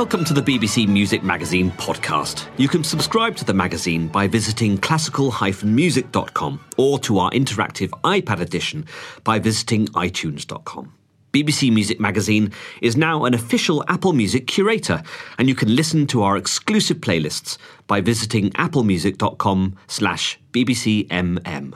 Welcome to the BBC Music Magazine podcast. You can subscribe to the magazine by visiting classical-music.com or to our interactive iPad edition by visiting itunes.com. BBC Music Magazine is now an official Apple Music curator, and you can listen to our exclusive playlists by visiting applemusic.com slash bbcmm.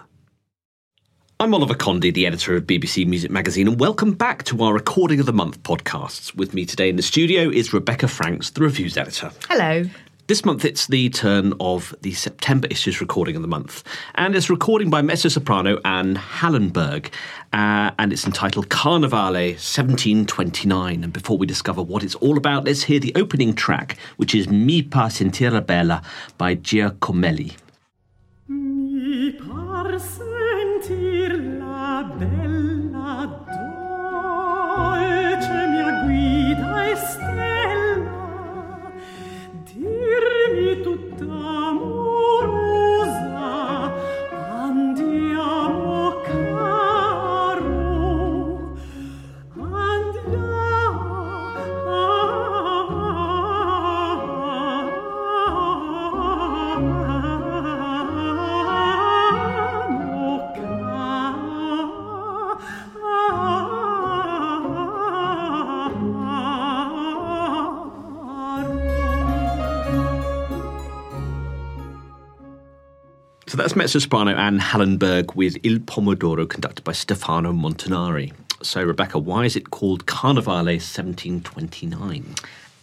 I'm Oliver Condy, the editor of BBC Music Magazine, and welcome back to our Recording of the Month podcasts. With me today in the studio is Rebecca Franks, the reviews editor. Hello. This month it's the turn of the September issue's Recording of the Month, and it's recording by mezzo soprano Ann Hallenberg, uh, and it's entitled Carnevale 1729. And before we discover what it's all about, let's hear the opening track, which is Mi par sentire bella by Giacomelli. Mi So that's mezzo soprano Ann Hallenberg with Il Pomo d'Oro, conducted by Stefano Montanari. So, Rebecca, why is it called Carnevale 1729?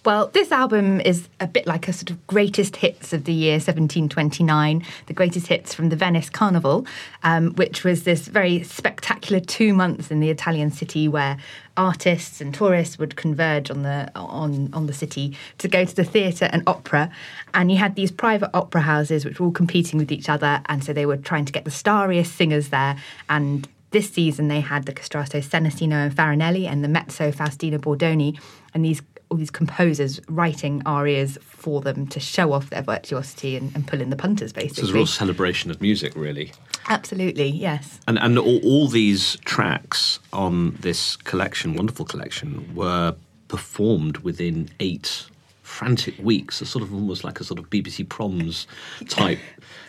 Well, this album is a bit like a sort of greatest hits of the year 1729, the greatest hits from the Venice Carnival, um, which was this very spectacular two months in the Italian city where artists and tourists would converge on the on on the city to go to the theatre and opera, and you had these private opera houses which were all competing with each other, and so they were trying to get the starriest singers there and. This season, they had the castrato Senesino and Farinelli and the mezzo Faustina Bordoni, and these all these composers writing arias for them to show off their virtuosity and, and pull in the punters, basically. So it's a real celebration of music, really. Absolutely, yes. And and all, all these tracks on this collection, wonderful collection, were performed within eight frantic weeks, a sort of almost like a sort of BBC Proms type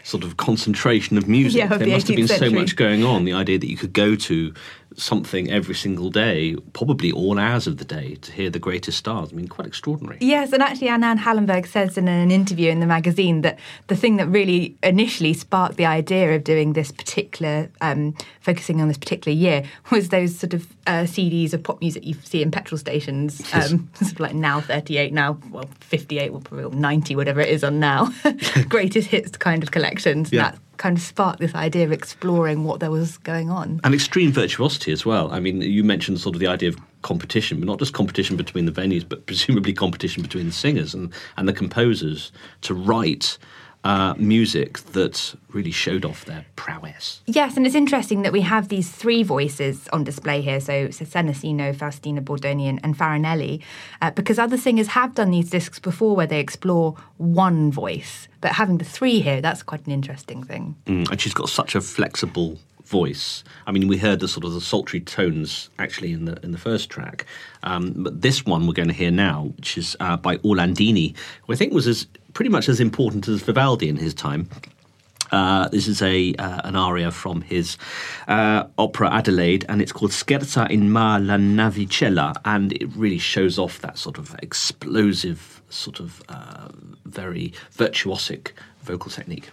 sort of concentration of music. Yeah, of there the must have been 18th so much going on. The idea that you could go to something every single day, probably all hours of the day, to hear the greatest stars. I mean, quite extraordinary. Yes, and actually, Ann Hallenberg says in an interview in the magazine that the thing that really initially sparked the idea of doing this particular, um, focusing on this particular year, was those sort of uh, CDs of pop music you see in petrol stations, um, sort of like now 38, now well 58, well probably 90, whatever it is on now, greatest hits kind of collections. Yeah. That kind of sparked this idea of exploring what there was going on. And extreme virtuosity as well. I mean, you mentioned sort of the idea of competition, but not just competition between the venues, but presumably competition between the singers and, and the composers to write uh, music that really showed off their prowess. Yes, and it's interesting that we have these three voices on display here. So, so Senesino, Faustina Bordoni, and, and Farinelli, uh, because other singers have done these discs before where they explore one voice. But having the three here, that's quite an interesting thing. Mm, and she's got such a flexible voice. I mean, we heard the sort of the sultry tones actually in the in the first track, um, but this one we're going to hear now, which is uh, by Orlandini, who I think was as pretty much as important as Vivaldi in his time. Uh, this is a uh, an aria from his uh, opera Adelaide, and it's called Scherza in mar la navicella, and it really shows off that sort of explosive, sort of uh, very virtuosic vocal technique.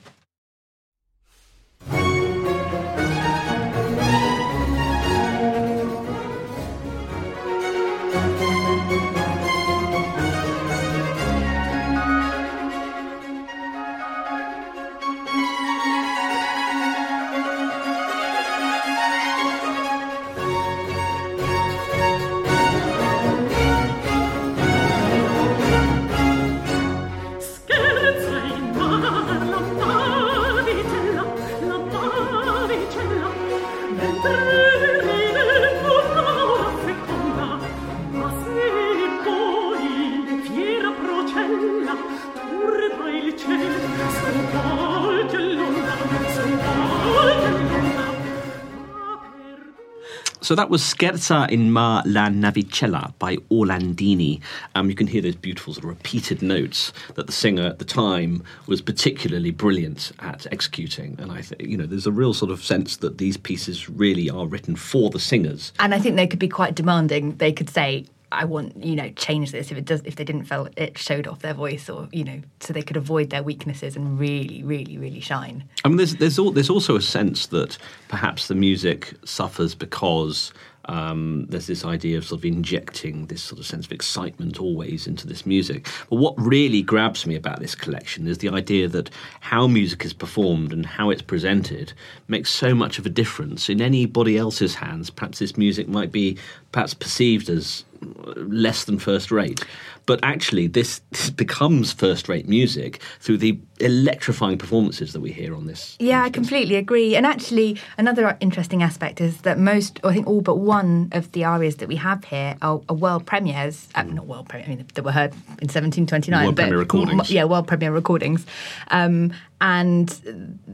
So that was Scherza in Mar la Navicella by Orlandini. Um, you can hear those beautiful sort of repeated notes that the singer at the time was particularly brilliant at executing. And I think, you know, there's a real sort of sense that these pieces really are written for the singers. And I think they could be quite demanding. They could say, I want, you know, change this if it does if they didn't feel it showed off their voice or, you know, so they could avoid their weaknesses and really, really, really shine. I mean, there's there's, al- there's also a sense that perhaps the music suffers because um, there's this idea of sort of injecting this sort of sense of excitement always into this music. But what really grabs me about this collection is the idea that how music is performed and how it's presented makes so much of a difference. In anybody else's hands, perhaps this music might be perhaps perceived as less than first rate. But actually, this, this becomes first rate music through the electrifying performances that we hear on this. Yeah, on I this completely agree. And actually, another interesting aspect is that most, or I think all but one of the arias that we have here are, are world premieres. Uh, not world premiere, I mean, they were heard in 1729. World but premiere recordings. yeah, world premiere recordings. Um, and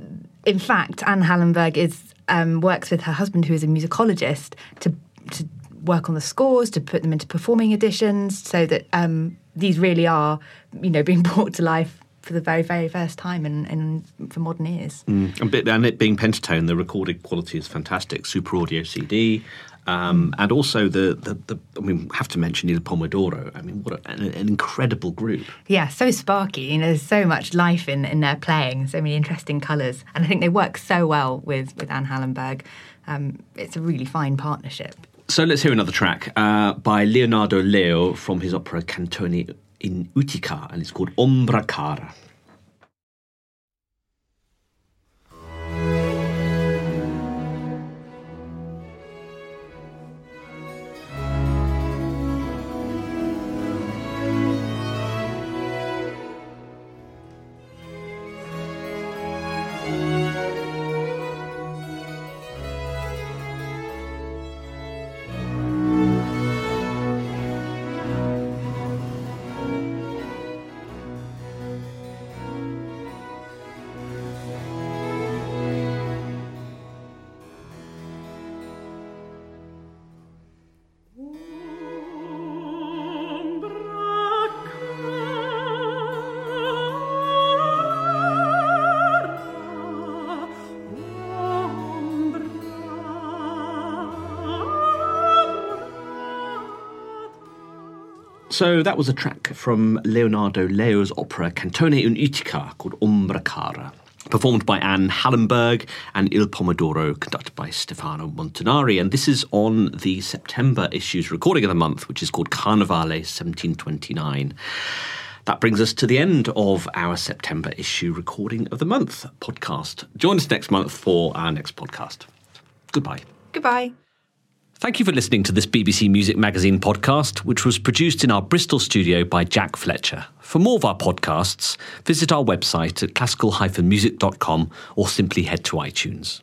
in fact, Ann Hallenberg is um, works with her husband, who is a musicologist, to to work on the scores, to put them into performing editions, so that um, these really are, you know, being brought to life for the very, very first time and, and for modern ears. Mm. And, bit, and it being Pentatone, the recorded quality is fantastic. Super audio CD. Um, and also the, the, the, I mean, have to mention Il Pomo d'Oro. I mean, what a, an, an incredible group. Yeah, so sparky. You know, there's so much life in, in their playing, so many interesting colours. And I think they work so well with, with Ann Hallenberg. Um, it's a really fine partnership. So let's hear another track uh, by Leonardo Leo from his opera Catone in Utica, and it's called Ombra Cara. So that was a track from Leonardo Leo's opera Catone in Utica called Ombra Cara, performed by Ann Hallenberg and Il Pomo d'Oro, conducted by Stefano Montanari. And this is on the September issue's recording of the month, which is called Carnevale 1729. That brings us to the end of our September issue recording of the month podcast. Join us next month for our next podcast. Goodbye. Goodbye. Thank you for listening to this BBC Music Magazine podcast, which was produced in our Bristol studio by Jack Fletcher. For more of our podcasts, visit our website at classical-music.com or simply head to iTunes.